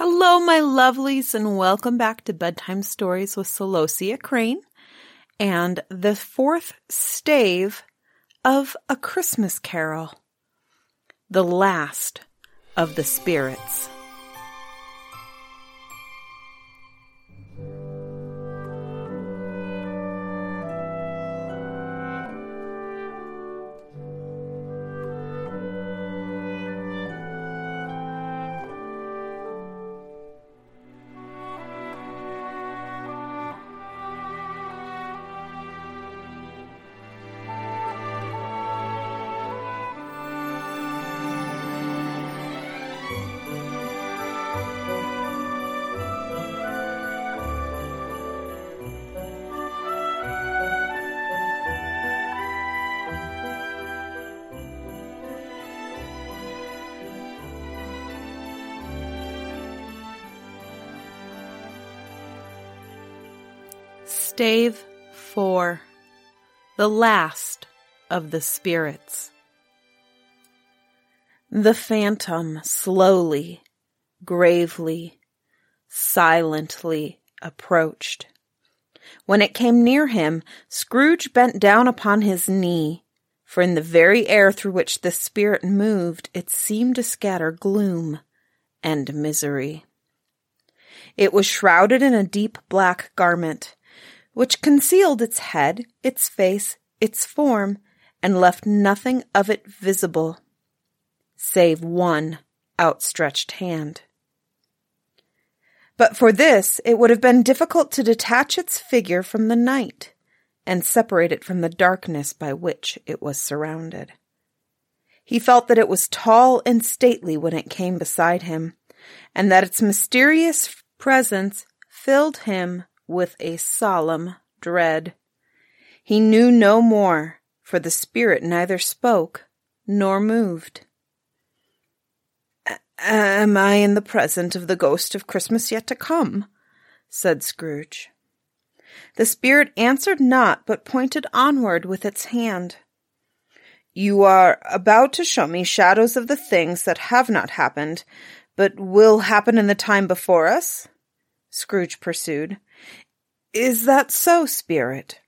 Hello, my lovelies, and welcome back to Bedtime Stories with Celosia Crane and the fourth stave of A Christmas Carol, the last of the spirits. Stave 4 The Last of the Spirits. The phantom slowly, gravely, silently approached. When it came near him, Scrooge bent down upon his knee, for in the very air through which the spirit moved, it seemed to scatter gloom and misery. It was shrouded in a deep black garment, which concealed its head, its face, its form, and left nothing of it visible, save one outstretched hand. But for this, it would have been difficult to detach its figure from the night and separate it from the darkness by which it was surrounded. He felt that it was tall and stately when it came beside him, and that its mysterious presence filled him with a solemn dread. He knew no more, for the spirit neither spoke nor moved. Am I in the presence of the ghost of Christmas yet to come? said Scrooge. The spirit answered not, but pointed onward with its hand. You are about to show me shadows of the things that have not happened, but will happen in the time before us? Scrooge pursued. Is that so, spirit?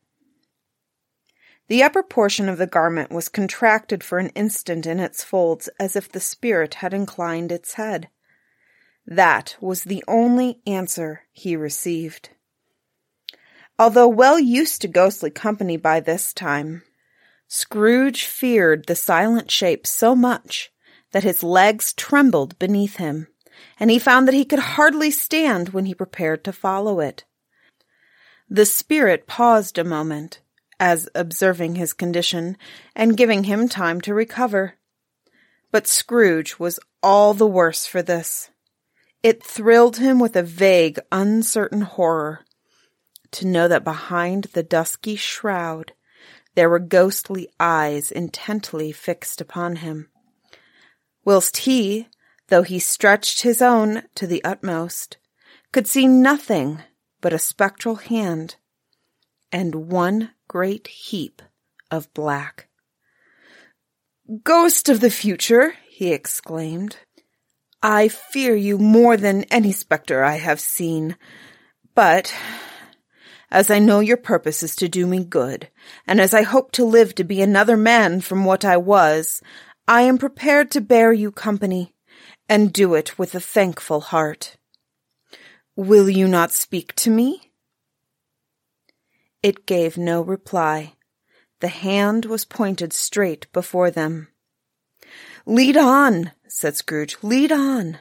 The upper portion of the garment was contracted for an instant in its folds as if the spirit had inclined its head. That was the only answer he received. Although well used to ghostly company by this time, Scrooge feared the silent shape so much that his legs trembled beneath him, and he found that he could hardly stand when he prepared to follow it. The spirit paused a moment, as observing his condition and giving him time to recover. But Scrooge was all the worse for this. It thrilled him with a vague, uncertain horror to know that behind the dusky shroud there were ghostly eyes intently fixed upon him, whilst he, though he stretched his own to the utmost, could see nothing but a spectral hand and one great heap of black. Ghost of the future, he exclaimed, I fear you more than any spectre I have seen. But, as I know your purpose is to do me good, and as I hope to live to be another man from what I was, I am prepared to bear you company, and do it with a thankful heart. Will you not speak to me? It gave no reply. The hand was pointed straight before them. Lead on, said Scrooge. Lead on.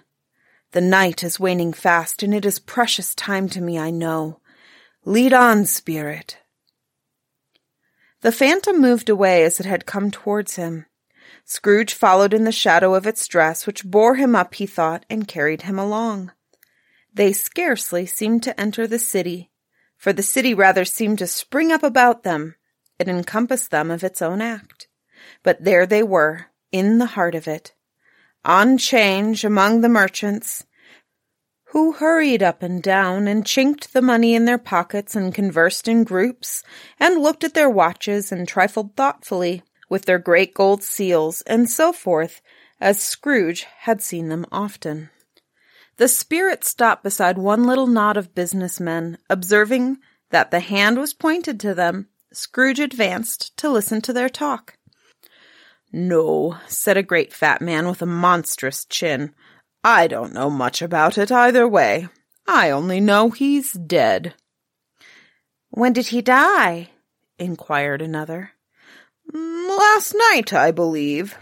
The night is waning fast, and it is precious time to me, I know. Lead on, spirit. The phantom moved away as it had come towards him. Scrooge followed in the shadow of its dress, which bore him up, he thought, and carried him along. They scarcely seemed to enter the city, for the city rather seemed to spring up about them. It encompassed them of its own act. But there they were, in the heart of it, on change among the merchants, who hurried up and down and chinked the money in their pockets and conversed in groups and looked at their watches and trifled thoughtfully with their great gold seals and so forth, as Scrooge had seen them often. The spirit stopped beside one little knot of businessmen, observing that the hand was pointed to them. Scrooge advanced to listen to their talk. No, said a great fat man with a monstrous chin. I don't know much about it either way. I only know he's dead. When did he die? inquired another. Last night, I believe.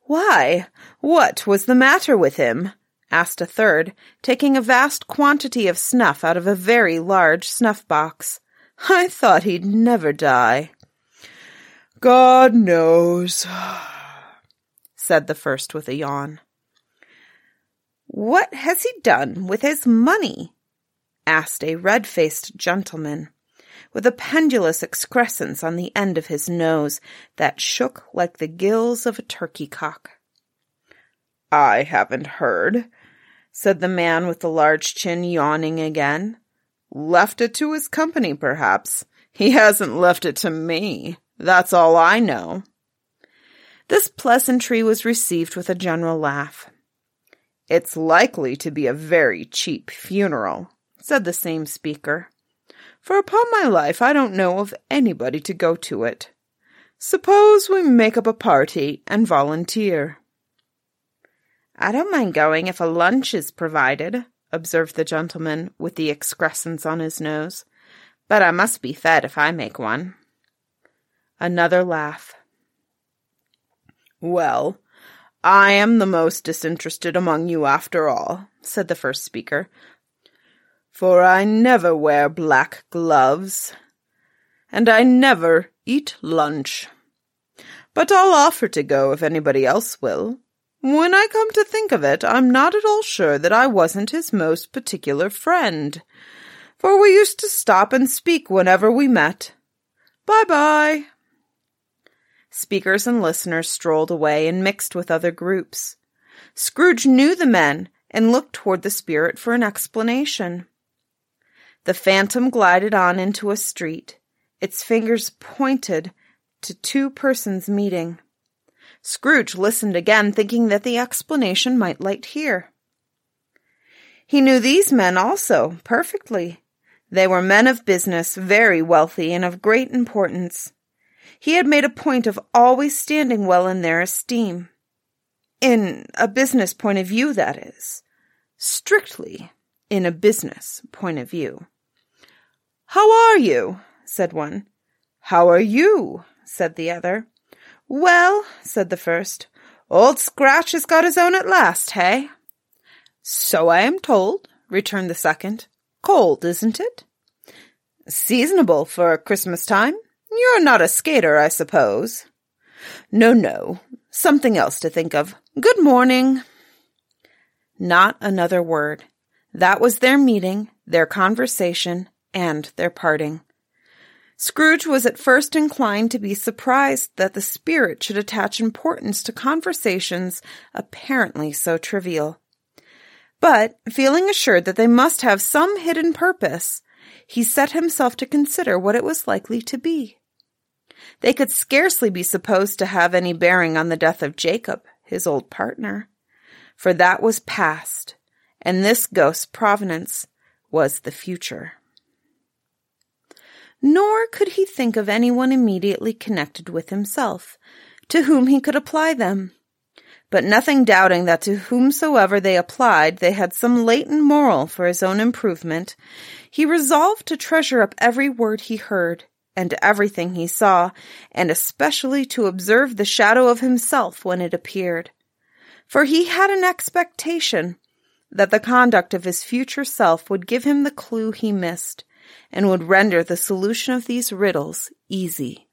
Why, what was the matter with him? Asked a third, taking a vast quantity of snuff out of a very large snuff box. I thought he'd never die. God knows, said the first with a yawn. What has he done with his money? asked a red faced gentleman with a pendulous excrescence on the end of his nose that shook like the gills of a turkey cock. I haven't heard, said the man with the large chin, yawning again. Left it to his company, perhaps. He hasn't left it to me. That's all I know. This pleasantry was received with a general laugh. It's likely to be a very cheap funeral, said the same speaker for upon my life I don't know of anybody to go to it. Suppose we make up a party and volunteer. I don't mind going if a lunch is provided, observed the gentleman with the excrescence on his nose, but I must be fed if I make one. Another laugh. Well, I am the most disinterested among you after all, said the first speaker, for I never wear black gloves, and I never eat lunch. But I'll offer to go if anybody else will. When I come to think of it, I'm not at all sure that I wasn't his most particular friend, for we used to stop and speak whenever we met. Bye bye. Speakers and listeners strolled away and mixed with other groups. Scrooge knew the men and looked toward the spirit for an explanation. The phantom glided on into a street, its fingers pointed to two persons meeting. Scrooge listened again, thinking that the explanation might light here. He knew these men also perfectly. They were men of business, very wealthy and of great importance. He had made a point of always standing well in their esteem. In a business point of view, that is. Strictly in a business point of view. How are you? said one. How are you? said the other. Well, said the first, old Scratch has got his own at last, hey? So I am told, returned the second. Cold, isn't it? Seasonable for Christmas time. You're not a skater, I suppose. No, no. Something else to think of. Good morning. Not another word. That was their meeting, their conversation, and their parting. Scrooge was at first inclined to be surprised that the spirit should attach importance to conversations apparently so trivial. But, feeling assured that they must have some hidden purpose, he set himself to consider what it was likely to be. They could scarcely be supposed to have any bearing on the death of Jacob, his old partner, for that was past, and this ghost's provenance was the future nor could he think of anyone immediately connected with himself, to whom he could apply them. But nothing doubting that to whomsoever they applied they had some latent moral for his own improvement, he resolved to treasure up every word he heard, and everything he saw, and especially to observe the shadow of himself when it appeared. For he had an expectation that the conduct of his future self would give him the clue he missed, and would render the solution of these riddles easy.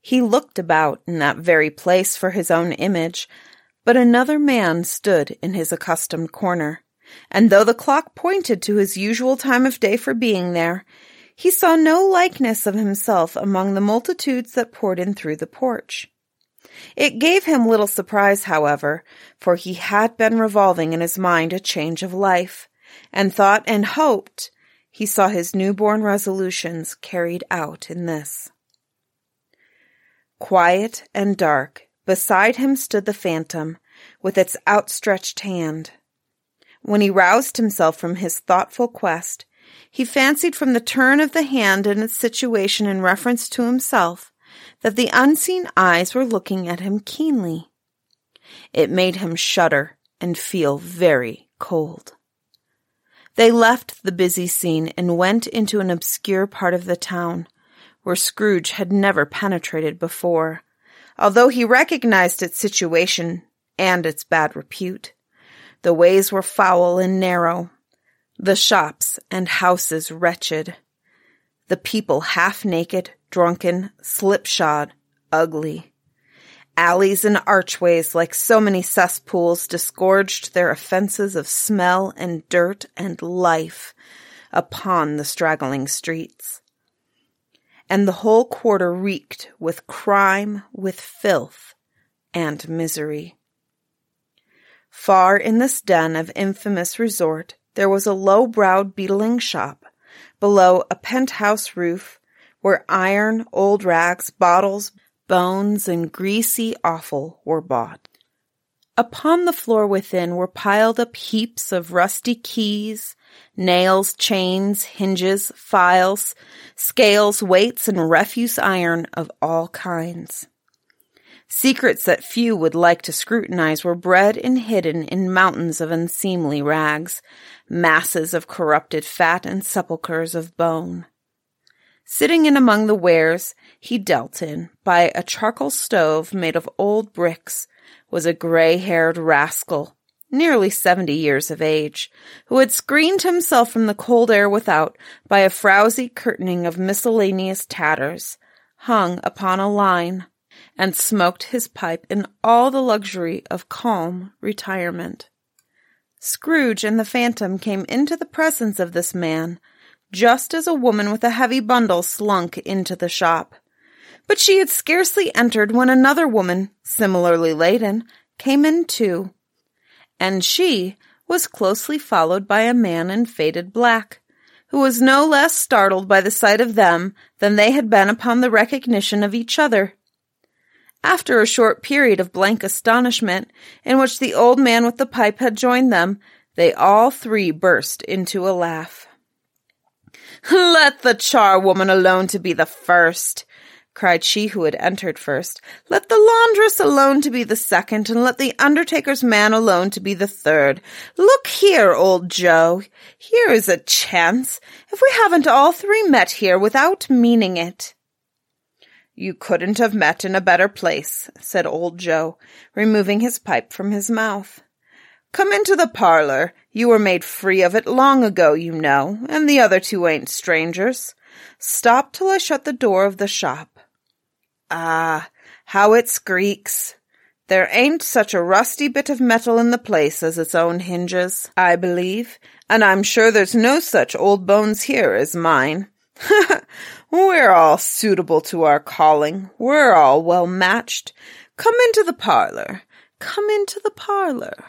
He looked about in that very place for his own image, but another man stood in his accustomed corner, and though the clock pointed to his usual time of day for being there, he saw no likeness of himself among the multitudes that poured in through the porch. It gave him little surprise, however, for he had been revolving in his mind a change of life, and thought and hoped he saw his newborn resolutions carried out in this. Quiet and dark, beside him stood the phantom, with its outstretched hand. when he roused himself from his thoughtful quest, he fancied from the turn of the hand and its situation in reference to himself that the unseen eyes were looking at him keenly. It made him shudder and feel very cold. They left the busy scene and went into an obscure part of the town, where Scrooge had never penetrated before, although he recognized its situation and its bad repute. The ways were foul and narrow, the shops and houses wretched, the people half naked, drunken, slipshod, ugly. Alleys and archways, like so many cesspools, disgorged their offences of smell and dirt and life upon the straggling streets. And the whole quarter reeked with crime, with filth, and misery. Far in this den of infamous resort, there was a low-browed beetling shop, below a penthouse roof, where iron, old rags, bottles, bones, and greasy offal were bought. Upon the floor within were piled up heaps of rusty keys, nails, chains, hinges, files, scales, weights, and refuse iron of all kinds. Secrets that few would like to scrutinize were bred and hidden in mountains of unseemly rags, masses of corrupted fat and sepulchres of bone. Sitting in among the wares he dealt in, by a charcoal stove made of old bricks, was a gray-haired rascal, nearly seventy years of age, who had screened himself from the cold air without by a frowsy curtaining of miscellaneous tatters, hung upon a line, and smoked his pipe in all the luxury of calm retirement. Scrooge and the Phantom came into the presence of this man, just as a woman with a heavy bundle slunk into the shop. But she had scarcely entered when another woman, similarly laden, came in too. And she was closely followed by a man in faded black, who was no less startled by the sight of them than they had been upon the recognition of each other. After a short period of blank astonishment, in which the old man with the pipe had joined them, they all three burst into a laugh. Let the charwoman alone to be the first, cried she who had entered first. Let the laundress alone to be the second, and let the undertaker's man alone to be the third. Look here, old Joe. Here is a chance. If we haven't all three met here without meaning it. You couldn't have met in a better place, said old Joe, removing his pipe from his mouth. Come into the parlor. You were made free of it long ago, you know, and the other two ain't strangers. Stop till I shut the door of the shop. Ah, how it squeaks. There ain't such a rusty bit of metal in the place as its own hinges, I believe, and I'm sure there's no such old bones here as mine. We're all suitable to our calling. We're all well matched. Come into the parlor. Come into the parlor.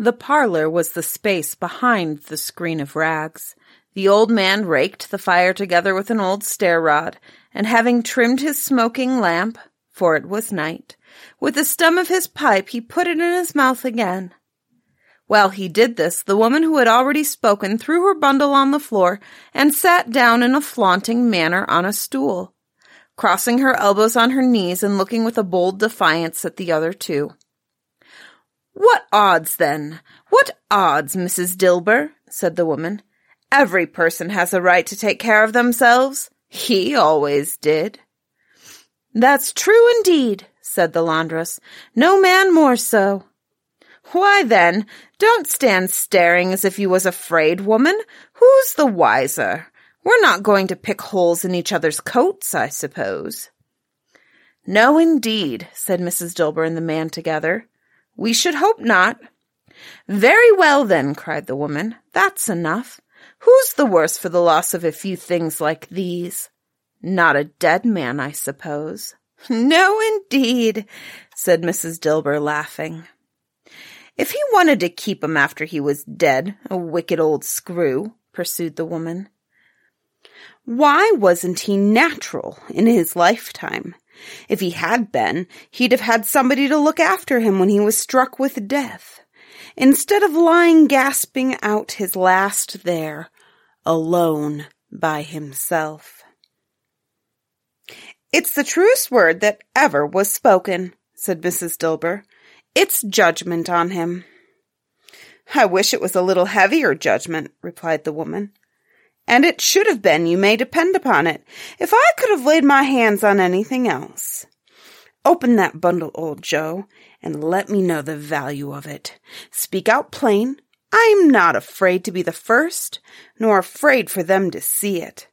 The parlor was the space behind the screen of rags. The old man raked the fire together with an old stair rod, and having trimmed his smoking lamp, for it was night, with the stem of his pipe he put it in his mouth again. While he did this, the woman who had already spoken threw her bundle on the floor and sat down in a flaunting manner on a stool, crossing her elbows on her knees and looking with a bold defiance at the other two. What odds, then? What odds, Mrs. Dilber? said the woman. Every person has a right to take care of themselves. He always did. That's true indeed, said the laundress. No man more so. Why then, don't stand staring as if you was afraid, woman. Who's the wiser? We're not going to pick holes in each other's coats, I suppose. No, indeed, said Mrs. Dilber and the man together. We should hope not. Very well, then, cried the woman. That's enough. Who's the worse for the loss of a few things like these? Not a dead man, I suppose. No, indeed, said Mrs. Dilber, laughing. If he wanted to keep after he was dead, a wicked old screw, pursued the woman. Why wasn't he natural in his lifetime? If he had been, he'd have had somebody to look after him when he was struck with death. instead of lying gasping out his last there, alone by himself. It's the truest word that ever was spoken, said Mrs. Dilber. It's judgment on him. I wish it was a little heavier judgment, replied the woman. And it should have been, you may depend upon it, if I could have laid my hands on anything else. Open that bundle, old Joe, and let me know the value of it. Speak out plain. I'm not afraid to be the first, nor afraid for them to see it.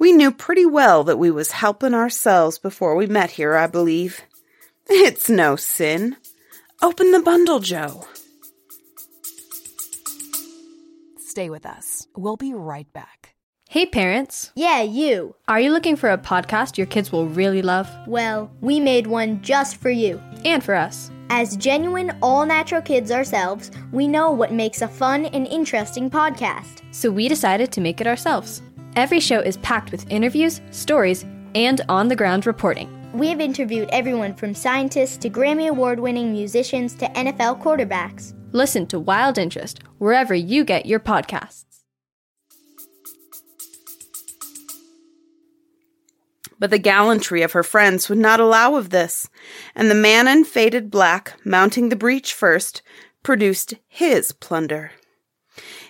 We knew pretty well that we was helping ourselves before we met here, I believe. It's no sin. Open the bundle, Joe. Stay with us. We'll be right back. Hey, parents. Yeah, you. Are you looking for a podcast your kids will really love? Well, we made one just for you. And for us. As genuine, all natural kids ourselves, we know what makes a fun and interesting podcast. So we decided to make it ourselves. Every show is packed with interviews, stories, and on the ground reporting. We have interviewed everyone from scientists to Grammy Award winning musicians to NFL quarterbacks. Listen to Wild Interest wherever you get your podcasts. But the gallantry of her friends would not allow of this, and the man in faded black, mounting the breach first, produced his plunder.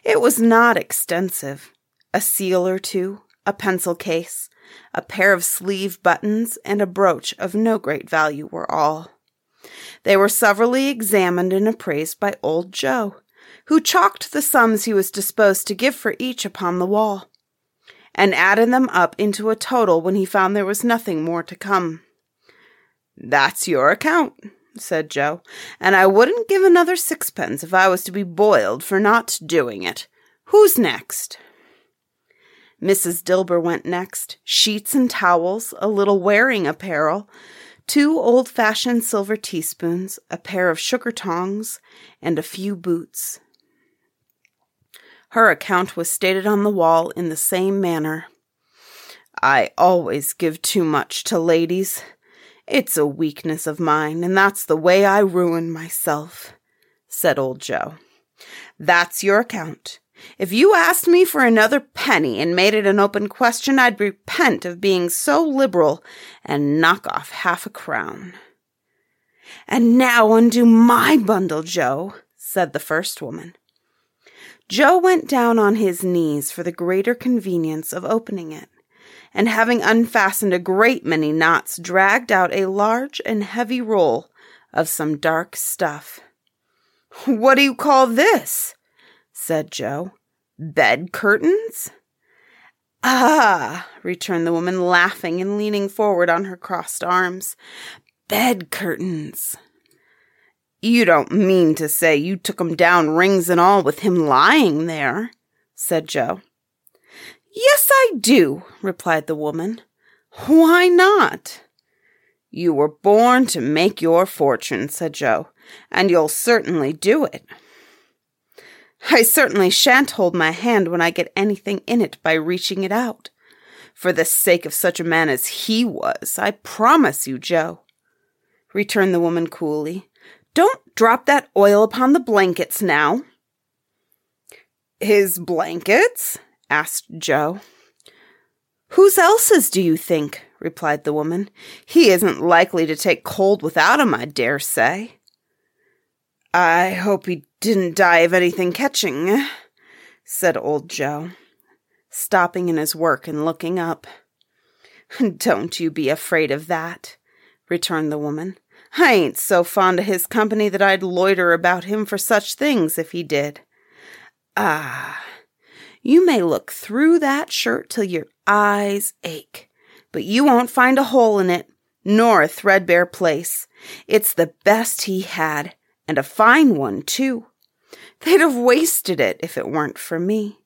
It was not extensive. A seal or two, a pencil case, a pair of sleeve buttons, and a brooch of no great value were all. They were severally examined and appraised by old Joe, who chalked the sums he was disposed to give for each upon the wall, and added them up into a total when he found there was nothing more to come. That's your account, said Joe, and I wouldn't give another sixpence if I was to be boiled for not doing it. Who's next? Mrs. Dilber went next, sheets and towels, a little wearing apparel, two old fashioned silver teaspoons, a pair of sugar tongs, and a few boots. Her account was stated on the wall in the same manner. I always give too much to ladies. It's a weakness of mine, and that's the way I ruin myself, said old Joe. That's your account. If you asked me for another penny and made it an open question, I'd repent of being so liberal and knock off half a crown. And now undo my bundle, Joe, said the first woman. Joe went down on his knees for the greater convenience of opening it, and having unfastened a great many knots, dragged out a large and heavy roll of some dark stuff. What do you call this? Said Joe. Bed curtains? Ah, returned the woman, laughing and leaning forward on her crossed arms. Bed curtains. You don't mean to say you took 'em down, rings and all, with him lying there, said Joe. Yes, I do, replied the woman. Why not? You were born to make your fortune, said Joe, and you'll certainly do it. I certainly shan't hold my hand when I get anything in it by reaching it out. For the sake of such a man as he was, I promise you, Joe, returned the woman coolly. Don't drop that oil upon the blankets now. His blankets? asked Joe. Whose else's do you think? replied the woman. He isn't likely to take cold without 'em, I dare say. I hope he didn't die of anything catching, said old Joe, stopping in his work and looking up. Don't you be afraid of that, returned the woman. I ain't so fond of his company that I'd loiter about him for such things if he did. Ah, you may look through that shirt till your eyes ache, but you won't find a hole in it, nor a threadbare place. It's the best he had, and a fine one, too. They'd have wasted it if it weren't for me.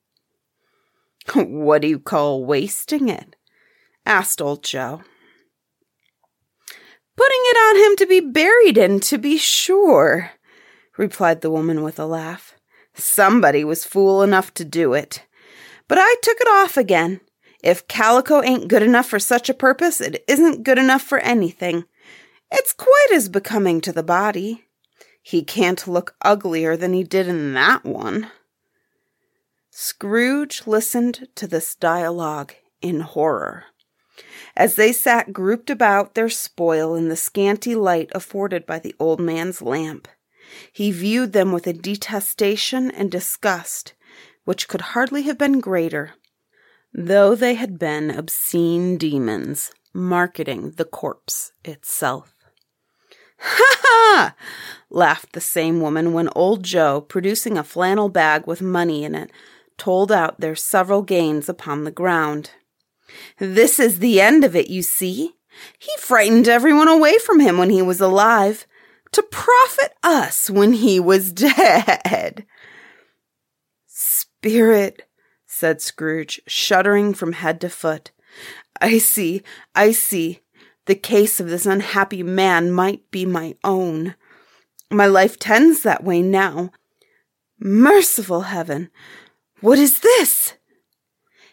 What do you call wasting it? asked old Joe. Putting it on him to be buried in, to be sure, replied the woman with a laugh. Somebody was fool enough to do it. But I took it off again. If calico ain't good enough for such a purpose, it isn't good enough for anything. It's quite as becoming to the body. He can't look uglier than he did in that one. Scrooge listened to this dialogue in horror. As they sat grouped about their spoil in the scanty light afforded by the old man's lamp, he viewed them with a detestation and disgust which could hardly have been greater, though they had been obscene demons marketing the corpse itself. Ha ha! laughed the same woman when old Joe, producing a flannel bag with money in it, told out their several gains upon the ground. This is the end of it, you see. He frightened everyone away from him when he was alive, to profit us when he was dead. Spirit, said Scrooge, shuddering from head to foot. I see, I see. The case of this unhappy man might be my own. My life tends that way now. Merciful heaven! What is this?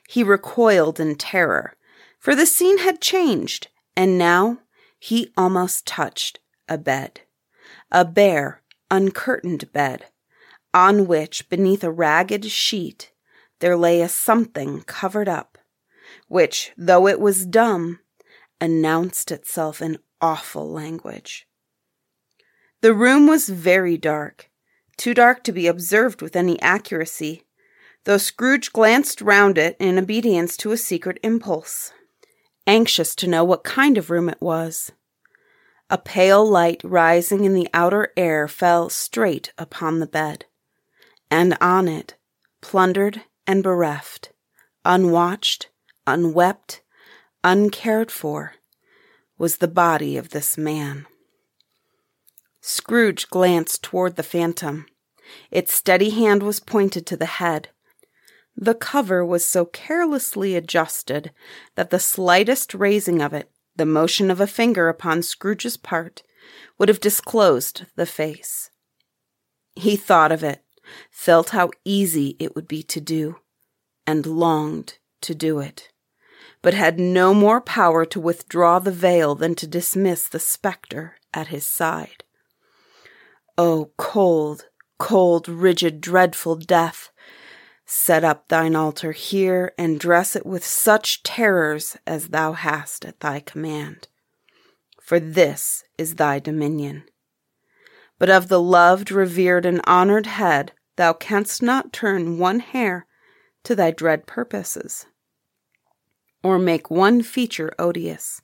He recoiled in terror, for the scene had changed, and now he almost touched a bed. A bare, uncurtained bed, on which, beneath a ragged sheet, there lay a something covered up, which, though it was dumb, announced itself in awful language. The room was very dark, too dark to be observed with any accuracy, though Scrooge glanced round it in obedience to a secret impulse, anxious to know what kind of room it was. A pale light rising in the outer air fell straight upon the bed, and on it, plundered and bereft, unwatched, unwept, uncared for, was the body of this man. Scrooge glanced toward the phantom. Its steady hand was pointed to the head, the cover was so carelessly adjusted that the slightest raising of it, the motion of a finger upon Scrooge's part, would have disclosed the face. He thought of it, felt how easy it would be to do, and longed to do it, but had no more power to withdraw the veil than to dismiss the spectre at his side. Oh, cold, cold, rigid, dreadful death! Set up thine altar here, and dress it with such terrors as thou hast at thy command. For this is thy dominion. But of the loved, revered, and honored head thou canst not turn one hair to thy dread purposes, or make one feature odious.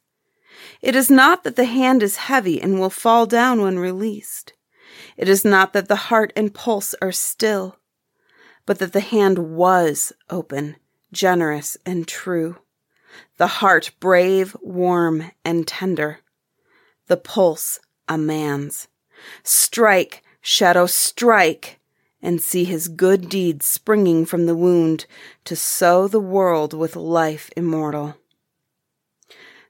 It is not that the hand is heavy and will fall down when released. It is not that the heart and pulse are still but that the hand was open, generous, and true, the heart brave, warm, and tender, the pulse a man's. Strike, shadow, strike, and see his good deeds springing from the wound to sow the world with life immortal.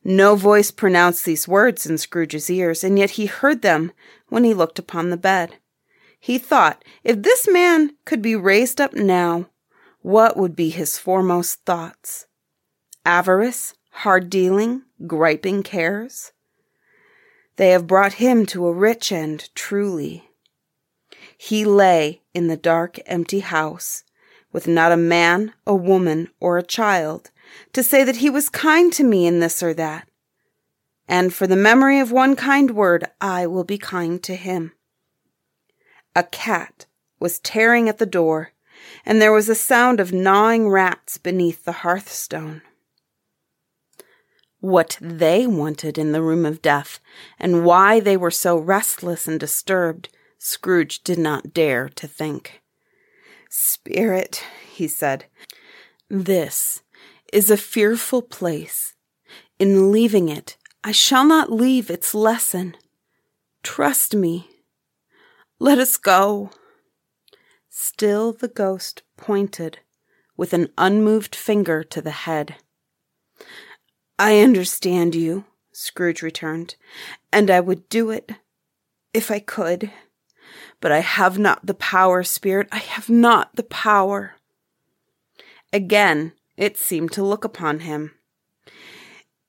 No voice pronounced these words in Scrooge's ears, and yet he heard them when he looked upon the bed. He thought, if this man could be raised up now, what would be his foremost thoughts? Avarice, hard dealing, griping cares? They have brought him to a rich end, truly. He lay in the dark, empty house, with not a man, a woman, or a child to say that he was kind to me in this or that. And for the memory of one kind word, I will be kind to him. A cat was tearing at the door, and there was a sound of gnawing rats beneath the hearthstone. What they wanted in the room of death, and why they were so restless and disturbed, Scrooge did not dare to think. Spirit, he said, this is a fearful place. In leaving it, I shall not leave its lesson. Trust me. Let us go. Still the ghost pointed with an unmoved finger to the head. I understand you, Scrooge returned, and I would do it if I could. But I have not the power, Spirit. I have not the power. Again, it seemed to look upon him.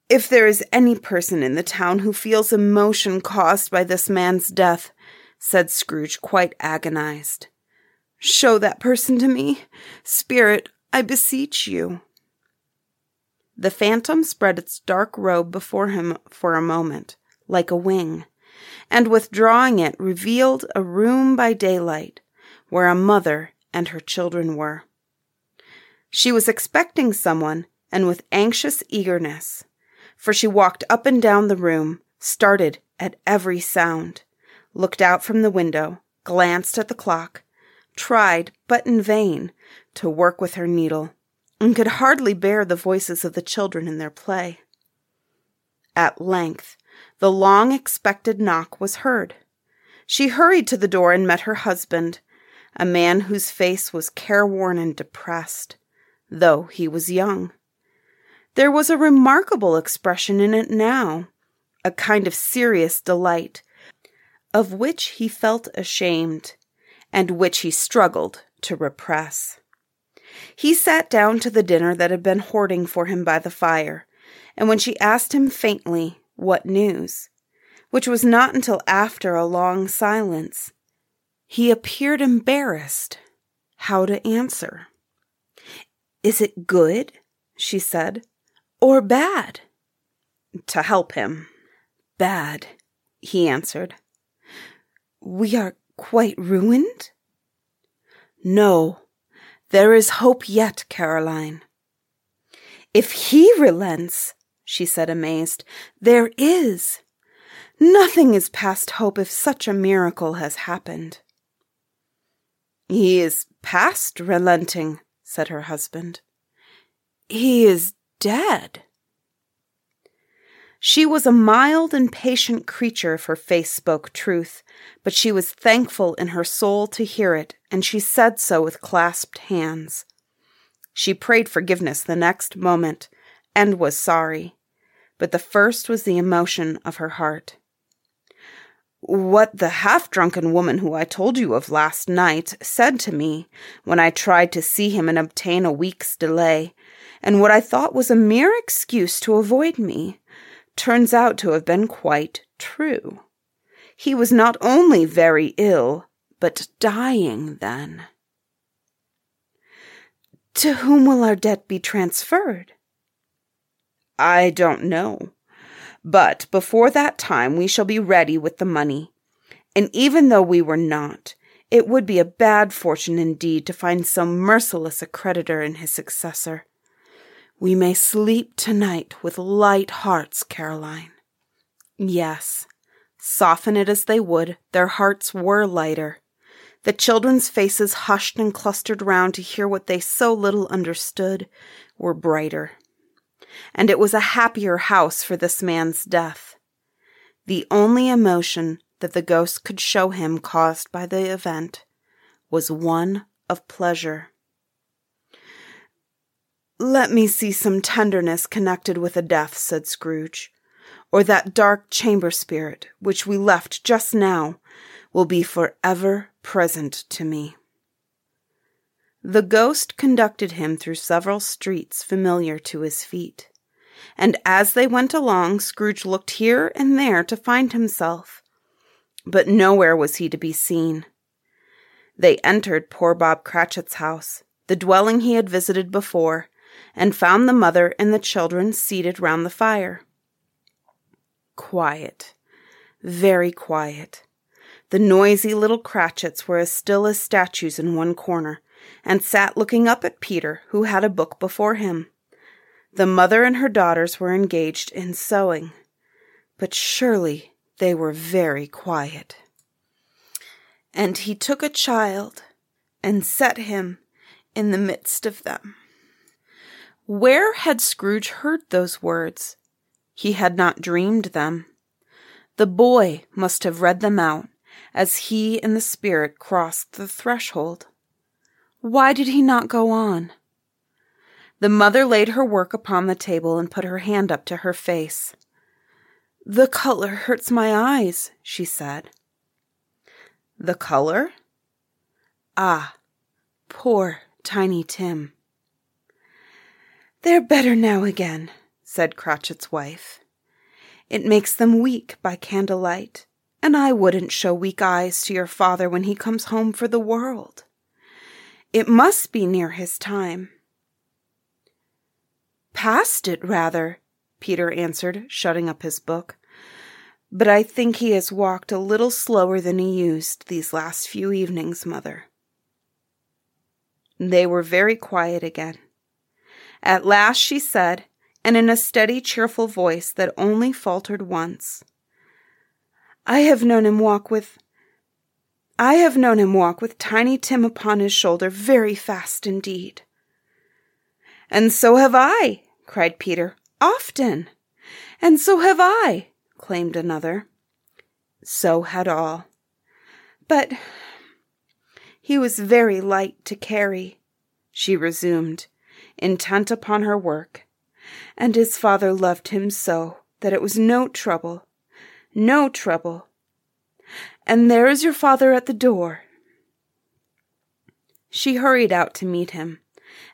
If there is any person in the town who feels emotion caused by this man's death, said Scrooge, quite agonized. Show that person to me. Spirit, I beseech you. The phantom spread its dark robe before him for a moment, like a wing, and withdrawing it revealed a room by daylight, where a mother and her children were. She was expecting someone, and with anxious eagerness, for she walked up and down the room, started at every sound, looked out from the window, glanced at the clock, tried, but in vain, to work with her needle, and could hardly bear the voices of the children in their play. At length, the long expected knock was heard. She hurried to the door and met her husband, a man whose face was careworn and depressed, though he was young. There was a remarkable expression in it now, a kind of serious delight, of which he felt ashamed, and which he struggled to repress. He sat down to the dinner that had been hoarding for him by the fire, and when she asked him faintly what news, which was not until after a long silence, he appeared embarrassed how to answer. Is it good? she said, or bad? To help him. Bad, he answered. We are quite ruined? No, there is hope yet, Caroline. If he relents, she said, amazed, there is. Nothing is past hope if such a miracle has happened. He is past relenting, said her husband. He is dead. She was a mild and patient creature if her face spoke truth, but she was thankful in her soul to hear it, and she said so with clasped hands. She prayed forgiveness the next moment, and was sorry, but the first was the emotion of her heart. What the half drunken woman who I told you of last night said to me when I tried to see him and obtain a week's delay, and what I thought was a mere excuse to avoid me, turns out to have been quite true. He was not only very ill, but dying then. To whom will our debt be transferred? I don't know. But before that time we shall be ready with the money. And even though we were not, it would be a bad fortune indeed to find so merciless a creditor in his successor. We may sleep tonight with light hearts, Caroline. Yes, soften it as they would, their hearts were lighter. The children's faces, hushed and clustered round to hear what they so little understood, were brighter. And it was a happier house for this man's death. The only emotion that the ghost could show him caused by the event was one of pleasure. Let me see some tenderness connected with a death, said Scrooge, or that dark chamber spirit which we left just now will be for ever present to me. The ghost conducted him through several streets familiar to his feet, and as they went along, Scrooge looked here and there to find himself, but nowhere was he to be seen. They entered poor Bob Cratchit's house, the dwelling he had visited before, and found the mother and the children seated round the fire. Quiet, very quiet. The noisy little Cratchits were as still as statues in one corner, and sat looking up at Peter, who had a book before him. The mother and her daughters were engaged in sewing, but surely they were very quiet. And he took a child and set him in the midst of them. Where had Scrooge heard those words? He had not dreamed them. The boy must have read them out as he and the spirit crossed the threshold. Why did he not go on? The mother laid her work upon the table and put her hand up to her face. The color hurts my eyes, she said. The color? Ah, poor Tiny Tim. They're better now again, said Cratchit's wife. It makes them weak by candlelight, and I wouldn't show weak eyes to your father when he comes home for the world. It must be near his time. Past it, rather, Peter answered, shutting up his book. But I think he has walked a little slower than he used these last few evenings, mother. They were very quiet again. At last she said, and in a steady, cheerful voice that only faltered once, I have known him walk with I have known him walk with Tiny Tim upon his shoulder very fast indeed. And so have I, cried Peter. Often. And so have I, claimed another. So had all. But he was very light to carry, she resumed, intent upon her work, and his father loved him so that it was no trouble, no trouble. And there is your father at the door. She hurried out to meet him,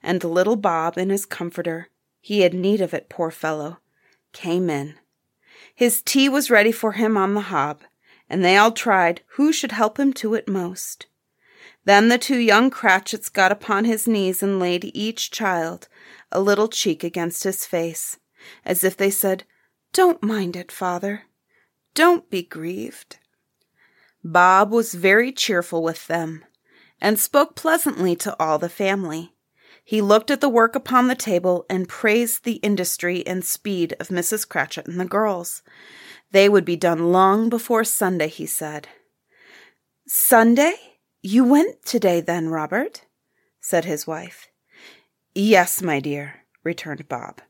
and little Bob in his comforter, he had need of it, poor fellow, came in. His tea was ready for him on the hob, and they all tried who should help him to it most. Then the two young Cratchits got upon his knees and laid each child a little cheek against his face, as if they said, Don't mind it, father. Don't be grieved. Bob was very cheerful with them, and spoke pleasantly to all the family. He looked at the work upon the table and praised the industry and speed of Mrs. Cratchit and the girls. They would be done long before Sunday, he said. Sunday? You went today, then, Robert? said his wife. Yes, my dear, returned Bob.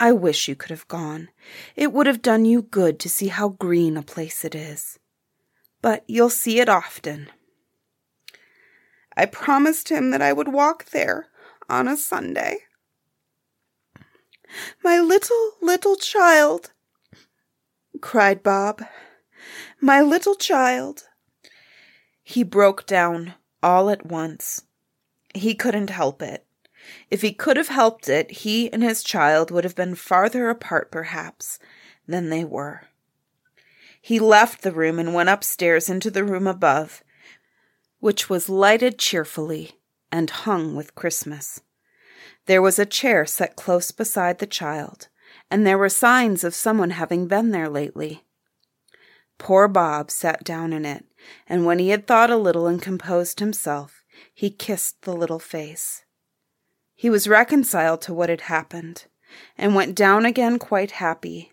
I wish you could have gone. It would have done you good to see how green a place it is. But you'll see it often. I promised him that I would walk there on a Sunday. My little, little child, cried Bob. My little child. He broke down all at once. He couldn't help it. If he could have helped it, he and his child would have been farther apart, perhaps, than they were. He left the room and went upstairs into the room above, which was lighted cheerfully and hung with Christmas. There was a chair set close beside the child, and there were signs of someone having been there lately. Poor Bob sat down in it, and when he had thought a little and composed himself, he kissed the little face. He was reconciled to what had happened, and went down again quite happy.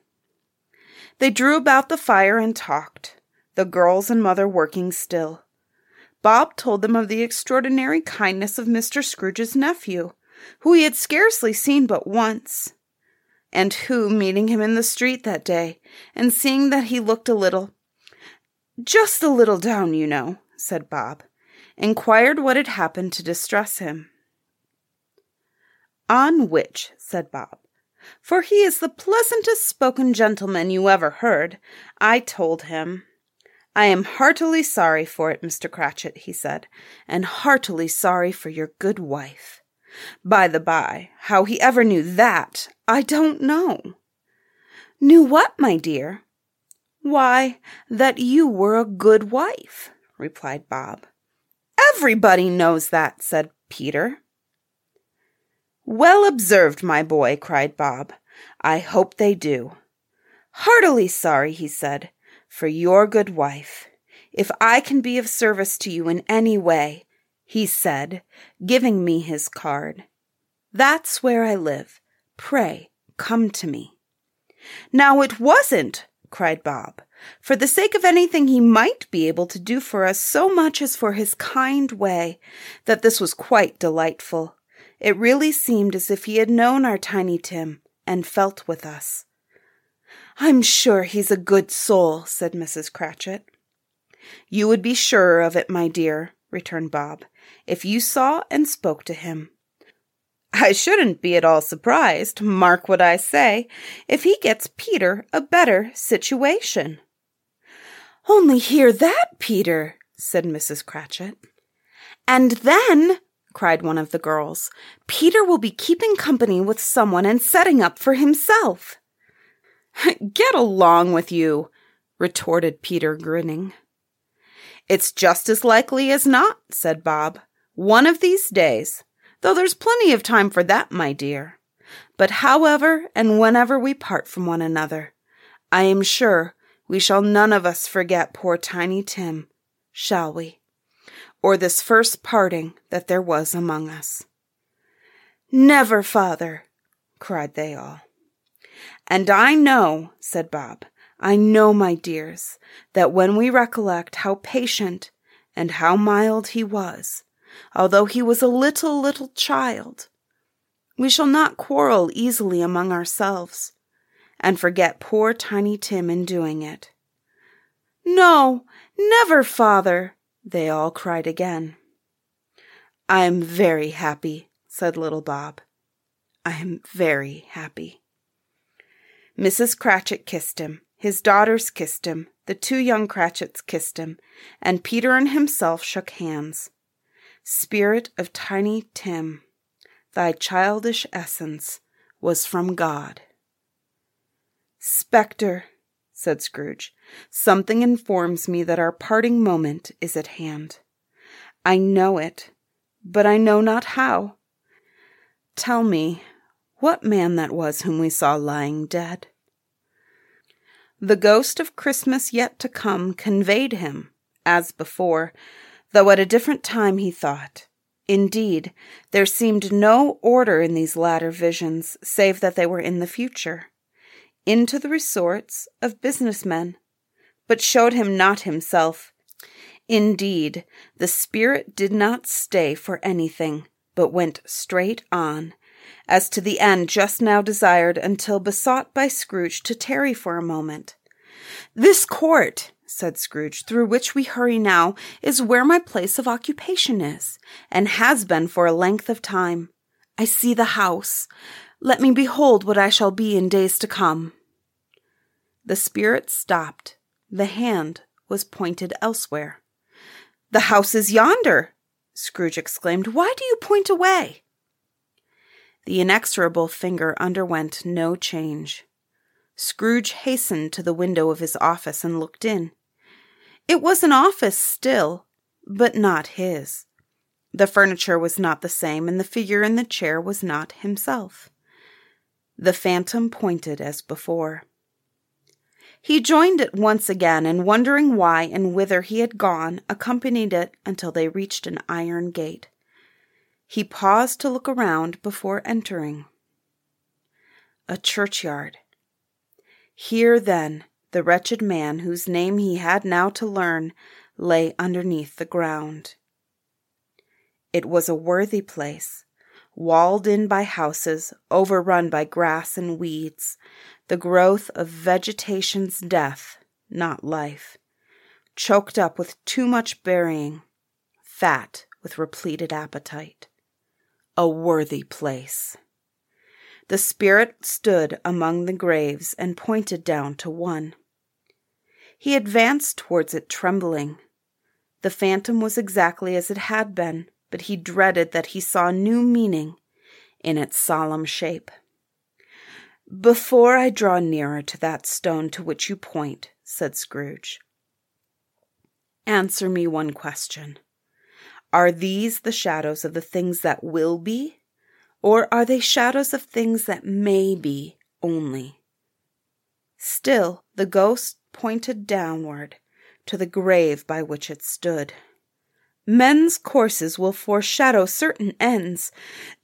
They drew about the fire and talked, the girls and mother working still. Bob told them of the extraordinary kindness of Mr. Scrooge's nephew, who he had scarcely seen but once, and who, meeting him in the street that day, and seeing that he looked a little, just a little down, you know, said Bob, inquired what had happened to distress him. On which, said Bob, for he is the pleasantest spoken gentleman you ever heard, I told him I am heartily sorry for it, Mr. Cratchit, he said, and heartily sorry for your good wife. By the by, how he ever knew that, I don't know. Knew what, my dear? Why, that you were a good wife, replied Bob. Everybody knows that, said Peter. Well observed, my boy, cried Bob. I hope they do. Heartily sorry, he said, for your good wife. If I can be of service to you in any way, he said, giving me his card. That's where I live. Pray, come to me. Now it wasn't, cried Bob, for the sake of anything he might be able to do for us so much as for his kind way, that this was quite delightful. It really seemed as if he had known our Tiny Tim and felt with us. I'm sure he's a good soul, said Mrs. Cratchit. You would be surer of it, my dear, returned Bob, if you saw and spoke to him. I shouldn't be at all surprised, mark what I say, if he gets Peter a better situation. Only hear that, Peter, said Mrs. Cratchit. And then, cried one of the girls, Peter will be keeping company with someone and setting up for himself. Get along with you, retorted Peter, grinning. It's just as likely as not, said Bob. One of these days, though there's plenty of time for that, my dear. But however and whenever we part from one another, I am sure we shall none of us forget poor Tiny Tim, shall we? Or this first parting that there was among us. Never, father, cried they all. And I know, said Bob, I know, my dears, that when we recollect how patient and how mild he was, although he was a little, little child, we shall not quarrel easily among ourselves, and forget poor Tiny Tim in doing it. No, never, father, they all cried again. I am very happy, said little Bob. I am very happy. Mrs. Cratchit kissed him, his daughters kissed him, the two young Cratchits kissed him, and Peter and himself shook hands. Spirit of Tiny Tim, thy childish essence was from God. Spectre, said Scrooge, something informs me that our parting moment is at hand. I know it, but I know not how. Tell me what man that was whom we saw lying dead. The ghost of Christmas yet to come conveyed him, as before, though at a different time he thought. Indeed, there seemed no order in these latter visions, save that they were in the future, into the resorts of business men, but showed him not himself. Indeed, the spirit did not stay for anything, but went straight on, as to the end just now desired, until besought by Scrooge to tarry for a moment. This court, said Scrooge, through which we hurry now, is where my place of occupation is, and has been for a length of time. I see the house. Let me behold what I shall be in days to come. The spirit stopped. The hand was pointed elsewhere. The house is yonder, Scrooge exclaimed. Why do you point away? The inexorable finger underwent no change. Scrooge hastened to the window of his office and looked in. It was an office still, but not his. The furniture was not the same, and the figure in the chair was not himself. The phantom pointed as before. He joined it once again, and wondering why and whither he had gone, accompanied it until they reached an iron gate. He paused to look around before entering. A churchyard. Here, then, the wretched man, whose name he had now to learn, lay underneath the ground. It was a worthy place, walled in by houses, overrun by grass and weeds, the growth of vegetation's death, not life, choked up with too much burying, fat with repleted appetite a worthy place. The spirit stood among the graves and pointed down to one. He advanced towards it trembling. The phantom was exactly as it had been, but he dreaded that he saw new meaning in its solemn shape. Before I draw nearer to that stone to which you point, said Scrooge, answer me one question. Are these the shadows of the things that will be? Or are they shadows of things that may be only? Still, the ghost pointed downward to the grave by which it stood. Men's courses will foreshadow certain ends,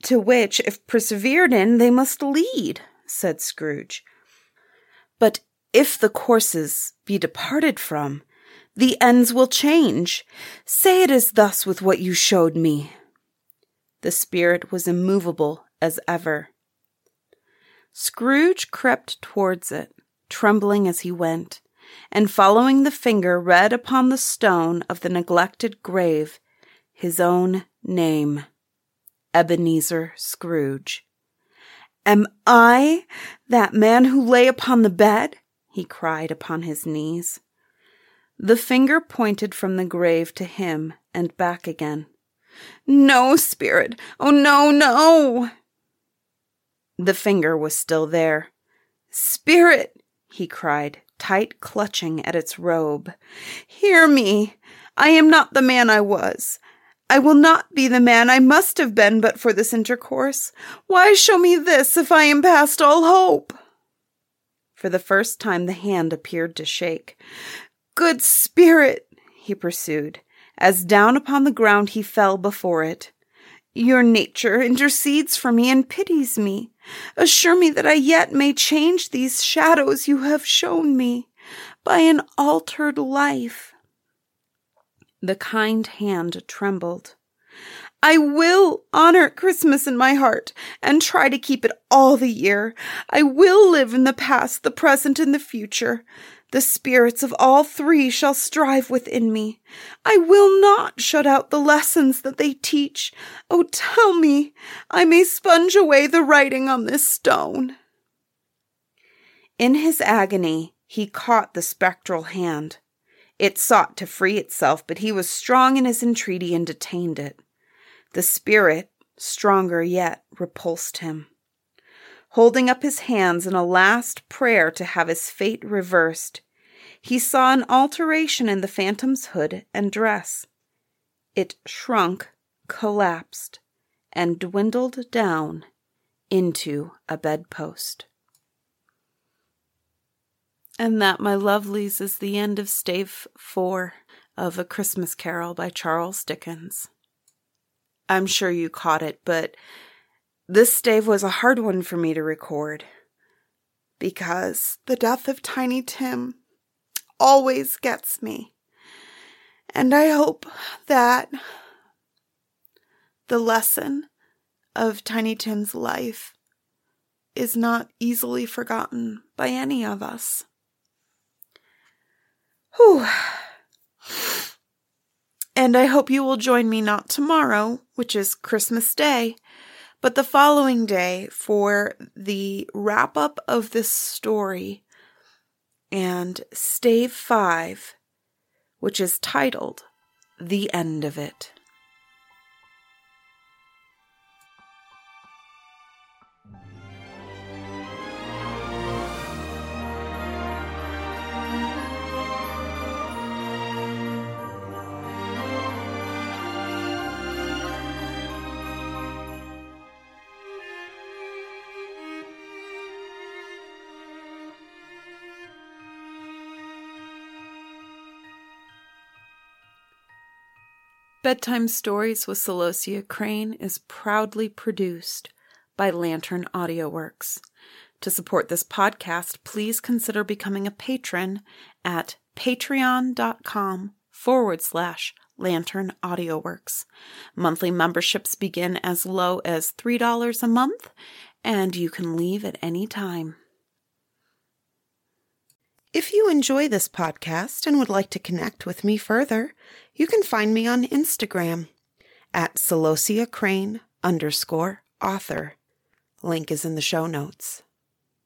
to which, if persevered in, they must lead, said Scrooge. But if the courses be departed from, the ends will change. Say it is thus with what you showed me. The spirit was immovable as ever. Scrooge crept towards it, trembling as he went, and following the finger read upon the stone of the neglected grave his own name Ebenezer Scrooge. Am I that man who lay upon the bed? he cried upon his knees. The finger pointed from the grave to him and back again. No, spirit! Oh, no, no! The finger was still there. Spirit! he cried, tight clutching at its robe. Hear me! I am not the man I was. I will not be the man I must have been but for this intercourse. Why show me this if I am past all hope? For the first time, the hand appeared to shake. Good spirit, he pursued, as down upon the ground he fell before it. Your nature intercedes for me and pities me. Assure me that I yet may change these shadows you have shown me by an altered life. The kind hand trembled. I will honor Christmas in my heart and try to keep it all the year. I will live in the past, the present, and the future. The spirits of all three shall strive within me. I will not shut out the lessons that they teach. Oh, tell me I may sponge away the writing on this stone. In his agony, he caught the spectral hand. It sought to free itself, but he was strong in his entreaty and detained it. The spirit, stronger yet, repulsed him. Holding up his hands in a last prayer to have his fate reversed, he saw an alteration in the phantom's hood and dress. It shrunk, collapsed, and dwindled down into a bedpost. And that, my lovelies, is the end of stave four of A Christmas Carol by Charles Dickens. I'm sure you caught it, but this stave was a hard one for me to record because the death of Tiny Tim always gets me. And I hope that the lesson of Tiny Tim's life is not easily forgotten by any of us. Whew. And I hope you will join me not tomorrow, which is Christmas Day, but the following day for the wrap up of this story and stave five, which is titled The End of It. Bedtime Stories with Celosia Crane is proudly produced by Lantern Audio Works. To support this podcast, please consider becoming a patron at patreon.com forward slash Lantern Audio Works. Monthly memberships begin as low as $3 a month, and you can leave at any time. If you enjoy this podcast and would like to connect with me further, you can find me on Instagram at Celosia Crane underscore author. Link is in the show notes.